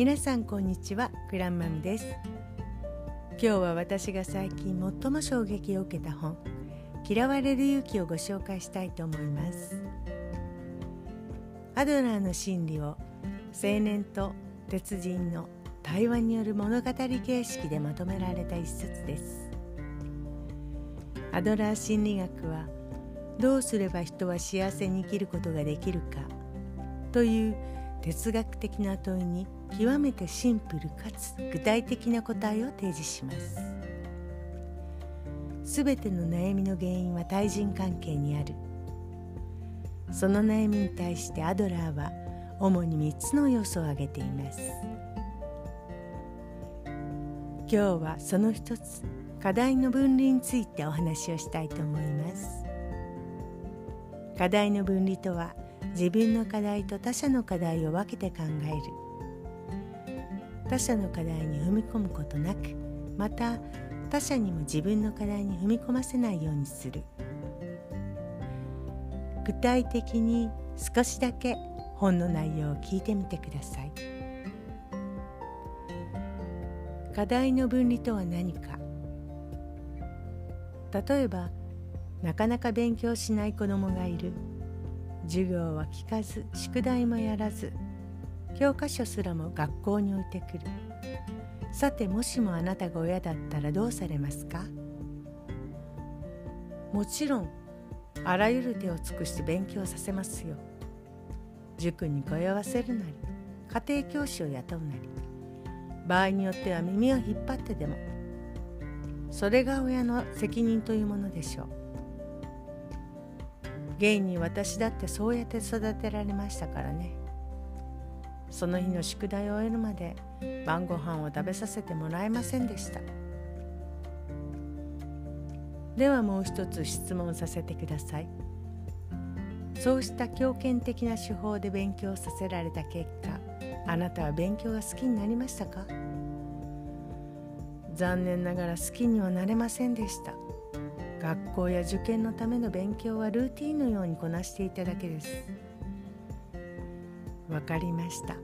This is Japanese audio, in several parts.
皆さんこんにちはグランマムです。今日は私が最近最も衝撃を受けた本嫌われる勇気をご紹介したいと思います。アドラーの心理を青年と鉄人の対話による物語形式でまとめられた一冊です。アドラー心理学はどうすれば人は幸せに生きることができるかという哲学的な問いに極めてシンプルかつ具体的な答えを提示します。すべての悩みの原因は対人関係にある。その悩みに対してアドラーは主に3つの要素を挙げています。今日はその一つ課題の分離についてお話をしたいと思います。課題の分離とは自分の課題と他者の課題を分けて考える。他者の課題に踏み込むことなくまた他者にも自分の課題に踏み込ませないようにする。具体的に少しだけ本の内容を聞いてみてください。課題の分離とは何か。例えばなかなか勉強しない子供がいる。授業は聞かず宿題もやらず。教科書すらも学校に置いてくる。さてもしもあなたが親だったらどうされますか？もちろんあらゆる手を尽くして勉強させますよ。塾に通わせるなり家庭教師を雇うなり場合によっては耳を引っ張ってでもそれが親の責任というものでしょう。現に私だってそうやって育てられましたからね。その日の宿題を終えるまで晩ご飯を食べさせてもらえませんでした。ではもう一つ質問させてください。そうした強権的な手法で勉強させられた結果あなたは勉強が好きになりましたか？残念ながら好きにはなれませんでした。学校や受験のための勉強はルーティンのようにこなしていただけです。わかりました。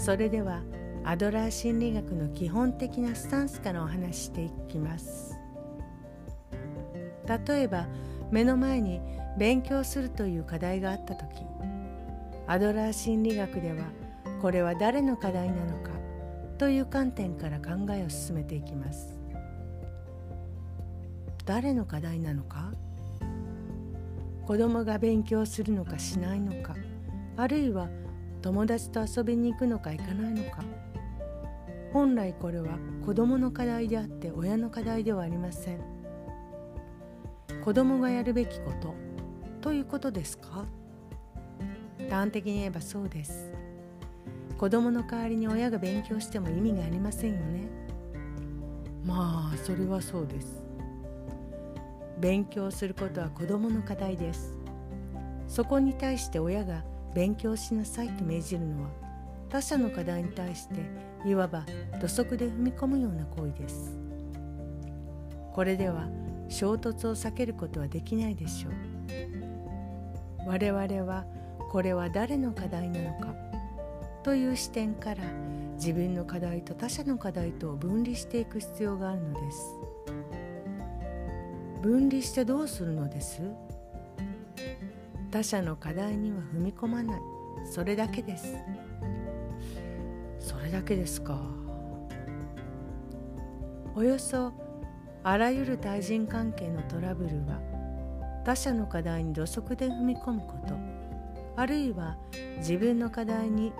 それではアドラー心理学の基本的なスタンスからお話していきます。例えば目の前に勉強するという課題があった時アドラー心理学ではこれは誰の課題なのかという観点から考えを進めていきます。誰の課題なのか子供が勉強するのかしないのかあるいは友達と遊びに行くのか行かないのか。本来これは子供の課題であって親の課題ではありません。子供がやるべきことということですか？端的に言えばそうです。子供の代わりに親が勉強しても意味がありませんよね。まあそれはそうです。勉強することは子どもの課題です。そこに対して親が勉強しなさいと命じるのは他者の課題に対していわば土足で踏み込むような行為です。これでは衝突を避けることはできないでしょう。我々はこれは誰の課題なのか？という視点から自分の課題と他者の課題とを分離していく必要があるのです。分離してどうするのです？他者の課題には踏み込まない。それだけです。それだけですか。およそあらゆる対人関係のトラブルは他者の課題に土足で踏み込むこと。あるいは自分の課題に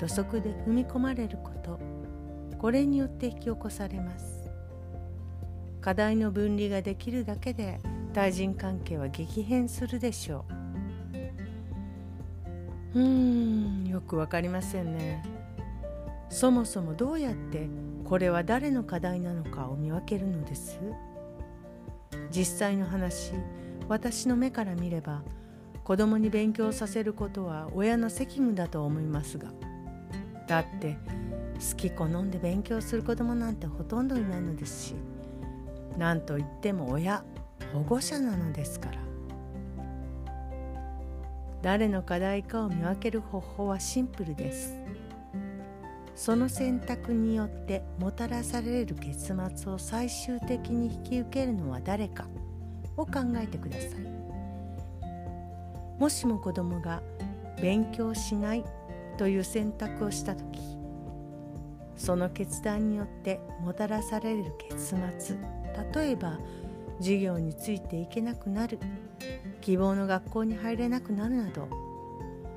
土足で踏み込まれること。これによって引き起こされます。課題の分離ができるだけで対人関係は激変するでしょう。うーん。よくわかりませんね。そもそもどうやってこれは誰の課題なのかを見分けるのです？実際の話私の目から見れば子供に勉強させることは親の責務だと思いますが。だって好き好んで勉強する子供なんてほとんどいないのですし。何といっても親保護者なのですから。誰の課題かを見分ける方法はシンプルです。その選択によってもたらされる結末を最終的に引き受けるのは誰かを考えてください。もしも子供が勉強しないという選択をした時その決断によってもたらされる結末例えば授業についていけなくなる。希望の学校に入れなくなるなど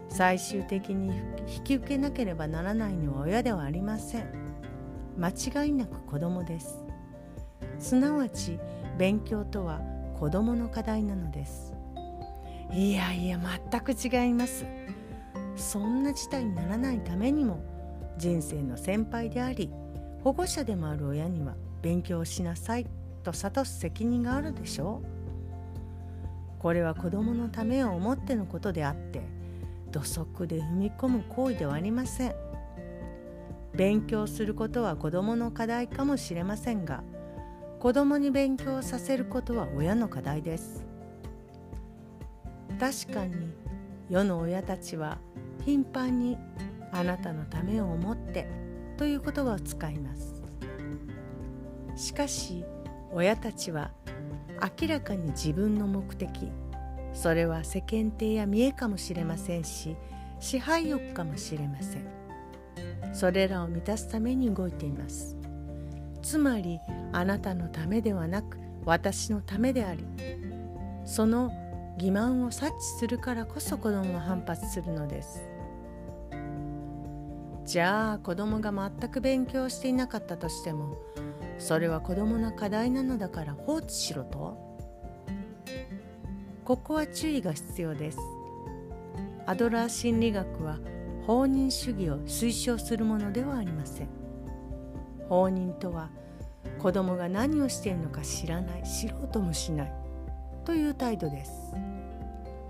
最終的に引き受けなければならないのは親ではありません。間違いなく子供です。すなわち勉強とは子供の課題なのです。いやいや全く違います。そんな事態にならないためにも人生の先輩であり保護者でもある親には勉強しなさい。と諭す責任があるでしょう。これは子供のためを思ってのことであって土足で踏み込む行為ではありません。勉強することは子どもの課題かもしれませんが子どもに勉強させることは親の課題です。確かに世の親たちは頻繁にあなたのためを思ってという言葉を使います。しかし親たちは明らかに自分の目的それは世間体や見栄かもしれませんし支配欲かもしれません。それらを満たすために動いています。つまりあなたのためではなく私のためでありその欺瞞を察知するからこそ子供は反発するのです。じゃあ子供が全く勉強していなかったとしてもそれは子供の課題なのだから放置しろと。ここは注意が必要です。アドラー心理学は放任主義を推奨するものではありません。放任とは子供が何をしているのか知らない知ろうともしない。という態度です。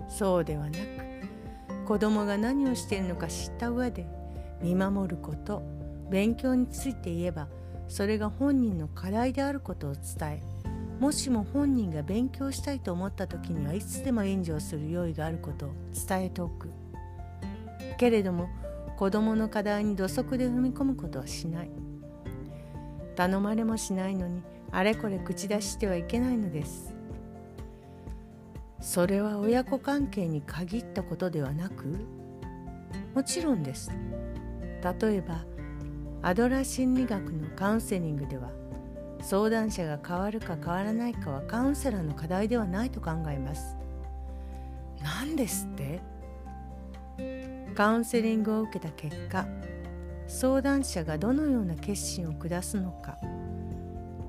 そうではなく子供が何をしているのか知った上で見守ること。勉強について言えばそれが本人の課題であることを伝えもしも本人が勉強したいと思った時にはいつでも援助をする用意があることを伝えておく。けれども子どもの課題に土足で踏み込むことはしない。頼まれもしないのにあれこれ口出ししてはいけないのです。それは親子関係に限ったことではなくもちろんです。例えばアドラー心理学のカウンセリングでは相談者が変わるか変わらないかはカウンセラーの課題ではないと考えます。何ですって？カウンセリングを受けた結果相談者がどのような決心を下すのか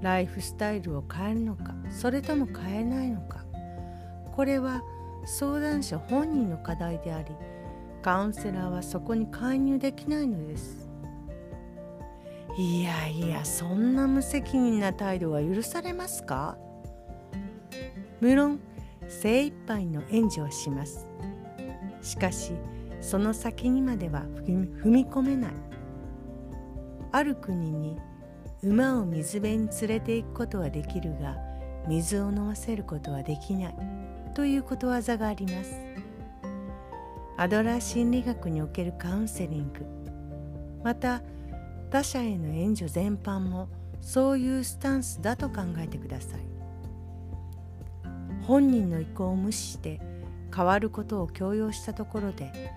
ライフスタイルを変えるのかそれとも変えないのかこれは相談者本人の課題でありカウンセラーはそこに介入できないのです。いやいやそんな無責任な態度は許されますか？無論精一杯の援助をします。しかしその先にまでは踏み込めない。ある国に馬を水辺に連れて行くことはできるが水を飲ませることはできない。ということわざがあります。アドラー心理学におけるカウンセリング。また他者への援助全般もそういうスタンスだと考えてください。本人の意向を無視して変わることを強要したところで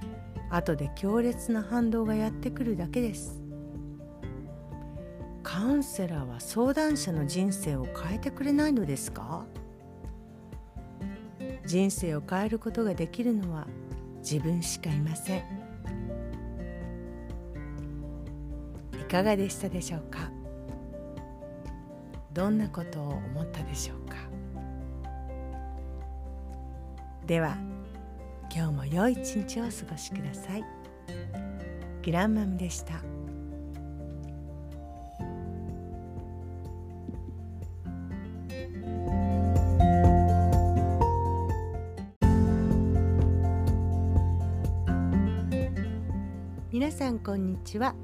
後で強烈な反動がやってくるだけです。カウンセラーは相談者の人生を変えてくれないのですか？人生を変えることができるのは自分しかいません。かがでしたでしょうか？どんなことを思ったでしょうか？では今日も良い一日をお過ごしください。グランマムでした。皆さんこんにちは。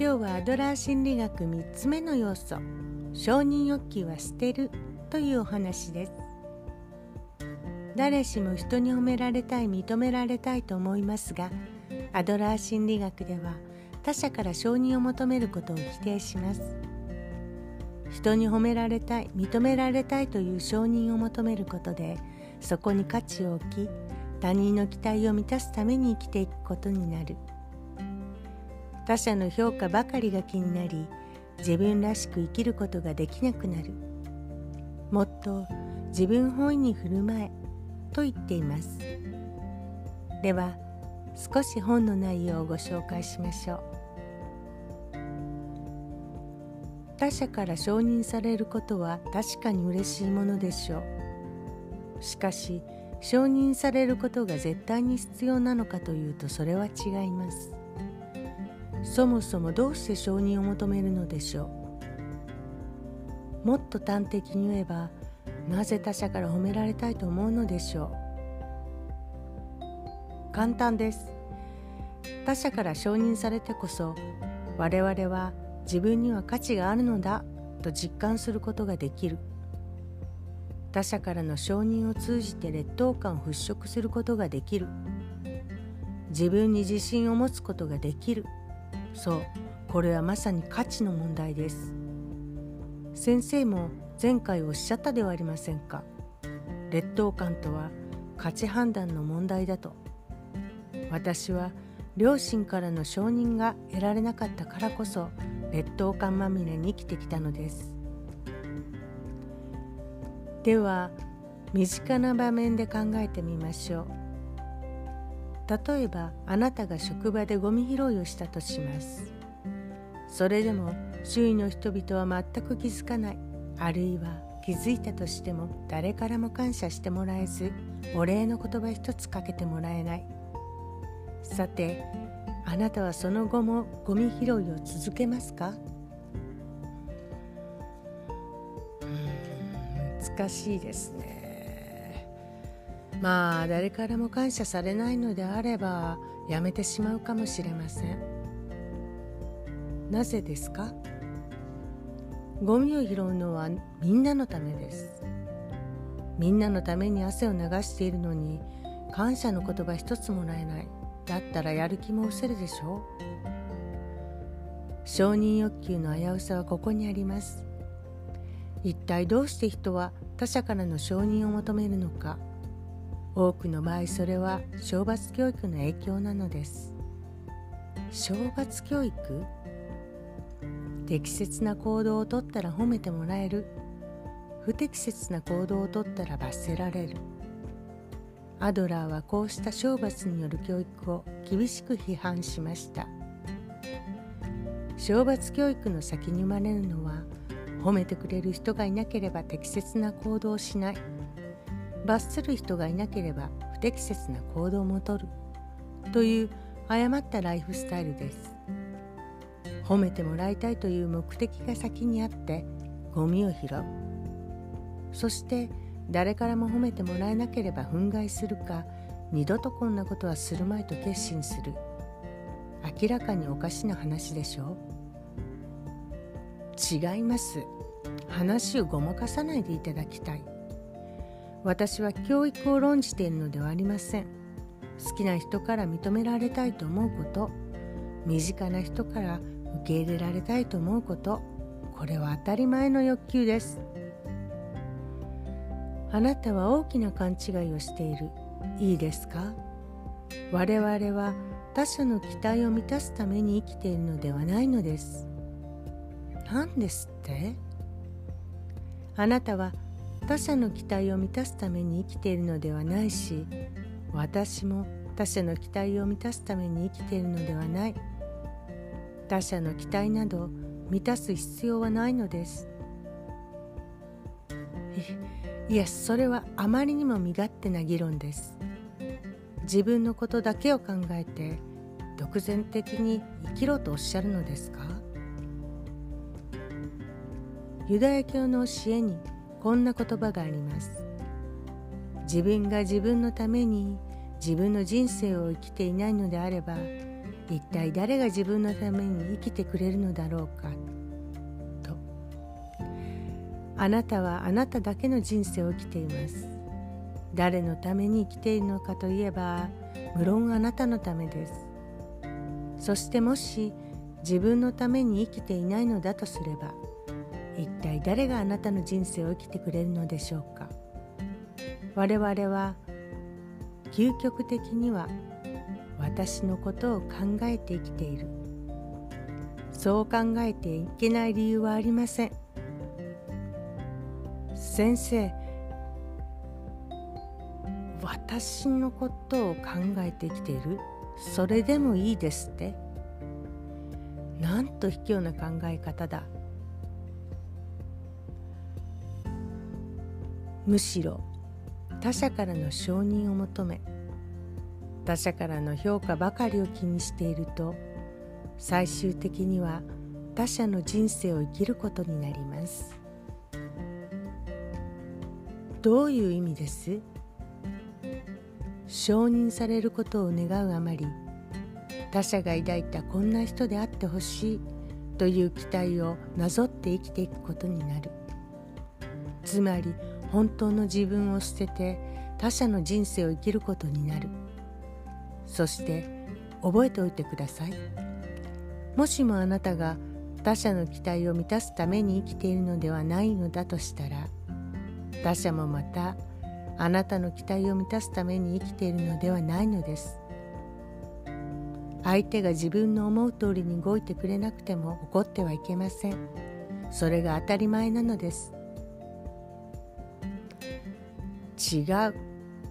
今日はアドラー心理学3つ目の要素承認欲求は捨てるというお話です。誰しも人に褒められたい認められたいと思いますがアドラー心理学では他者から承認を求めることを否定します。人に褒められたい認められたいという承認を求めることでそこに価値を置き他人の期待を満たすために生きていくことになる。他者の評価ばかりが気になり自分らしく生きることができなくなる。もっと自分本位に振る舞えと言っています。では少し本の内容をご紹介しましょう。他者から承認されることは確かに嬉しいものでしょう。しかし承認されることが絶対に必要なのかというとそれは違います。そもそもどうして承認を求めるのでしょう？もっと端的に言えばなぜ他者から褒められたいと思うのでしょう？簡単です。他者から承認されてこそ我々は自分には価値があるのだと実感することができる。他者からの承認を通じて劣等感を払拭することができる。自分に自信を持つことができる。そうこれはまさに価値の問題です。先生も前回おっしゃったではありませんか。劣等感とは価値判断の問題だと。私は両親からの承認が得られなかったからこそ劣等感まみれに生きてきたのです。では身近な場面で考えてみましょう。例えばあなたが職場でゴミ拾いをしたとします。それでも周囲の人々は全く気づかない。あるいは気づいたとしても誰からも感謝してもらえずお礼の言葉一つかけてもらえない。さてあなたはその後もゴミ拾いを続けますか？難しいですね。まあ誰からも感謝されないのであればやめてしまうかもしれません。なぜですか？ゴミを拾うのはみんなのためです。みんなのために汗を流しているのに感謝の言葉一つもらえない。だったらやる気も失せるでしょう。承認欲求の危うさはここにあります。一体どうして人は他者からの承認を求めるのか。多くの場合それは懲罰教育の影響なのです。懲罰教育？適切な行動をとったら褒めてもらえる。不適切な行動をとったら罰せられる。アドラーはこうした懲罰による教育を厳しく批判しました。懲罰教育の先に生まれるのは褒めてくれる人がいなければ適切な行動をしない。罰する人がいなければ不適切な行動もとる。という誤ったライフスタイルです。褒めてもらいたいという目的が先にあってゴミを拾う。そして誰からも褒めてもらえなければ憤慨するか二度とこんなことはするまいと決心する。明らかにおかしな話でしょう。違います。話をごまかさないでいただきたい。私は教育を論じているのではありません。好きな人から認められたいと思うこと。身近な人から受け入れられたいと思うこと。これは当たり前の欲求です。あなたは大きな勘違いをしている。いいですか？我々は他者の期待を満たすために生きているのではないのです。何ですって？あなたは他者の期待を満たすために生きているのではないし私も他者の期待を満たすために生きているのではない。他者の期待など満たす必要はないのです。いやそれはあまりにも身勝手な議論です。自分のことだけを考えて独善的に生きろとおっしゃるのですか？ユダヤ教の教えにこんな言葉があります。自分が自分のために自分の人生を生きていないのであれば一体誰が自分のために生きてくれるのだろうかと。あなたはあなただけの人生を生きています。誰のために生きているのかといえば無論あなたのためです。そしてもし自分のために生きていないのだとすれば一体誰があなたの人生を生きてくれるのでしょうか？我々は究極的には私のことを考えて生きている。そう考えていけない理由はありません。先生私のことを考えて生きている？それでもいいですって？なんと卑怯な考え方だ。むしろ他者からの承認を求め他者からの評価ばかりを気にしていると最終的には他者の人生を生きることになります。どういう意味です？承認されることを願うあまり他者が抱いたこんな人であってほしいという期待をなぞって生きていくことになる。つまり本当の自分を捨てて他者の人生を生きることになる。そして覚えておいてください。もしもあなたが他者の期待を満たすために生きているのではないのだとしたら他者もまたあなたの期待を満たすために生きているのではないのです。相手が自分の思う通りに動いてくれなくても怒ってはいけません。それが当たり前なのです。違う。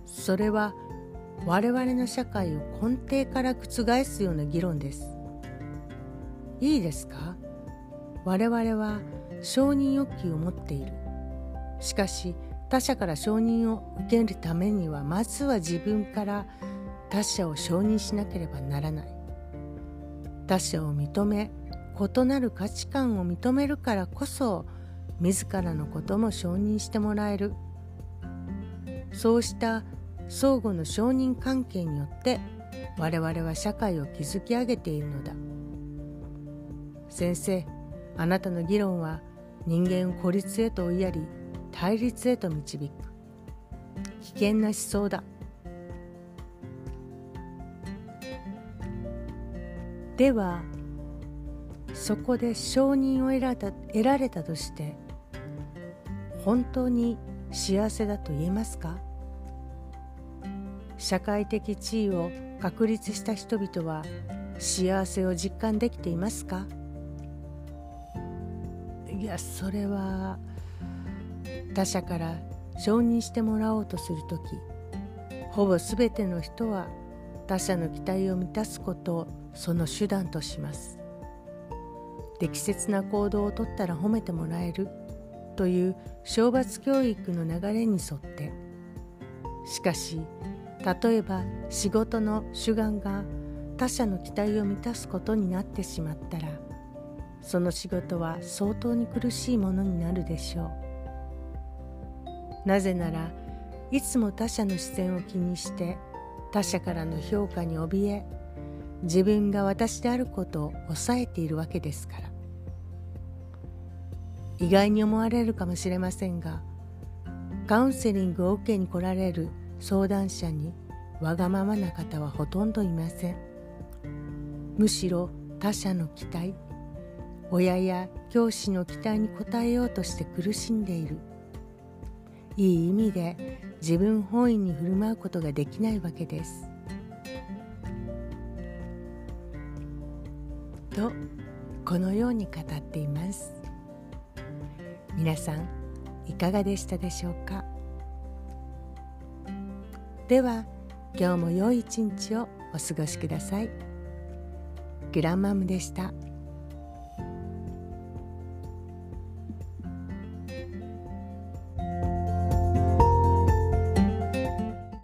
それは我々の社会を根底から覆すような議論です。いいですか？我々は承認欲求を持っている。しかし他者から承認を受けるためにはまずは自分から他者を承認しなければならない。他者を認め異なる価値観を認めるからこそ自らのことも承認してもらえる。そうした相互の承認関係によって我々は社会を築き上げているのだ。先生あなたの議論は人間を孤立へと追いやり対立へと導く。危険な思想だ。ではそこで承認を得られた得られたとして本当に幸せだと言えますか？社会的地位を確立した人々は幸せを実感できていますか？いやそれは他者から承認してもらおうとする時ほぼ全ての人は他者の期待を満たすことをその手段とします。適切な行動をとったら褒めてもらえる。という懲罰教育の流れに沿って。しかし例えば仕事の主眼が他者の期待を満たすことになってしまったらその仕事は相当に苦しいものになるでしょう。なぜならいつも他者の視線を気にして他者からの評価に怯え自分が私であることを抑えているわけですから。意外に思われるかもしれませんがカウンセリングを受けに来られる相談者にわがままな方はほとんどいません。むしろ他者の期待親や教師の期待に応えようとして苦しんでいる。いい意味で自分本位に振る舞うことができないわけです。とこのように語っています。皆さんいかがでしたでしょうか？では今日も良い一日をお過ごしくださいグランマムでした。